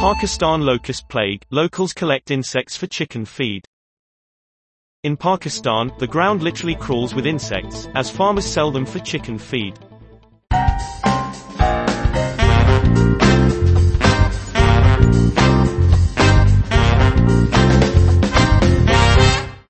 Pakistan locust plague, locals collect insects for chicken feed. In Pakistan, the ground literally crawls with insects, as farmers sell them for chicken feed.